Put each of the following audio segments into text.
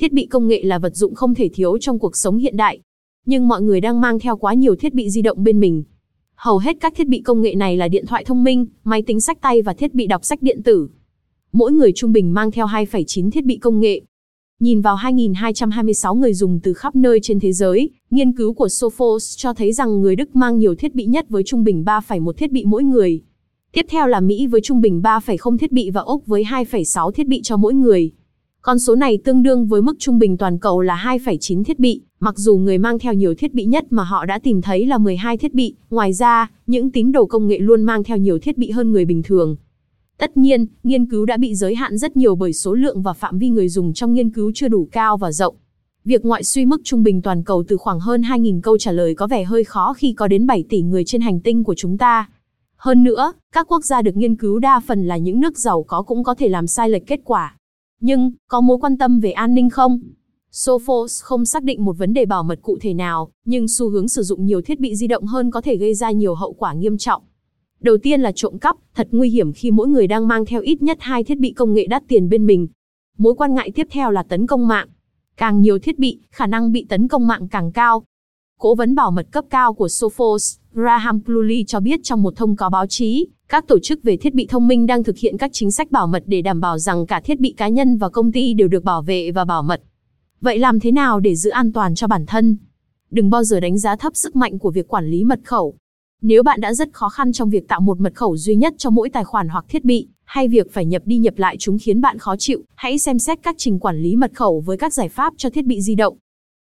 Thiết bị công nghệ là vật dụng không thể thiếu trong cuộc sống hiện đại. Nhưng mọi người đang mang theo quá nhiều thiết bị di động bên mình. Hầu hết các thiết bị công nghệ này là điện thoại thông minh, máy tính sách tay và thiết bị đọc sách điện tử. Mỗi người trung bình mang theo 2,9 thiết bị công nghệ. Nhìn vào 2.226 người dùng từ khắp nơi trên thế giới, nghiên cứu của Sophos cho thấy rằng người Đức mang nhiều thiết bị nhất với trung bình 3,1 thiết bị mỗi người. Tiếp theo là Mỹ với trung bình 3,0 thiết bị và Úc với 2,6 thiết bị cho mỗi người. Con số này tương đương với mức trung bình toàn cầu là 2,9 thiết bị, mặc dù người mang theo nhiều thiết bị nhất mà họ đã tìm thấy là 12 thiết bị. Ngoài ra, những tín đồ công nghệ luôn mang theo nhiều thiết bị hơn người bình thường. Tất nhiên, nghiên cứu đã bị giới hạn rất nhiều bởi số lượng và phạm vi người dùng trong nghiên cứu chưa đủ cao và rộng. Việc ngoại suy mức trung bình toàn cầu từ khoảng hơn 2.000 câu trả lời có vẻ hơi khó khi có đến 7 tỷ người trên hành tinh của chúng ta. Hơn nữa, các quốc gia được nghiên cứu đa phần là những nước giàu có cũng có thể làm sai lệch kết quả. Nhưng, có mối quan tâm về an ninh không? Sophos không xác định một vấn đề bảo mật cụ thể nào, nhưng xu hướng sử dụng nhiều thiết bị di động hơn có thể gây ra nhiều hậu quả nghiêm trọng. Đầu tiên là trộm cắp, thật nguy hiểm khi mỗi người đang mang theo ít nhất hai thiết bị công nghệ đắt tiền bên mình. Mối quan ngại tiếp theo là tấn công mạng. Càng nhiều thiết bị, khả năng bị tấn công mạng càng cao. Cố vấn bảo mật cấp cao của Sophos, Graham Cluley cho biết trong một thông cáo báo chí, các tổ chức về thiết bị thông minh đang thực hiện các chính sách bảo mật để đảm bảo rằng cả thiết bị cá nhân và công ty đều được bảo vệ và bảo mật. Vậy làm thế nào để giữ an toàn cho bản thân? Đừng bao giờ đánh giá thấp sức mạnh của việc quản lý mật khẩu. Nếu bạn đã rất khó khăn trong việc tạo một mật khẩu duy nhất cho mỗi tài khoản hoặc thiết bị, hay việc phải nhập đi nhập lại chúng khiến bạn khó chịu, hãy xem xét các trình quản lý mật khẩu với các giải pháp cho thiết bị di động.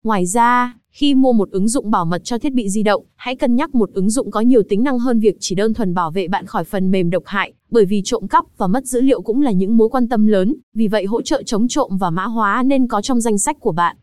Ngoài ra, khi mua một ứng dụng bảo mật cho thiết bị di động, hãy cân nhắc một ứng dụng có nhiều tính năng hơn việc chỉ đơn thuần bảo vệ bạn khỏi phần mềm độc hại, bởi vì trộm cắp và mất dữ liệu cũng là những mối quan tâm lớn, vì vậy hỗ trợ chống trộm và mã hóa nên có trong danh sách của bạn.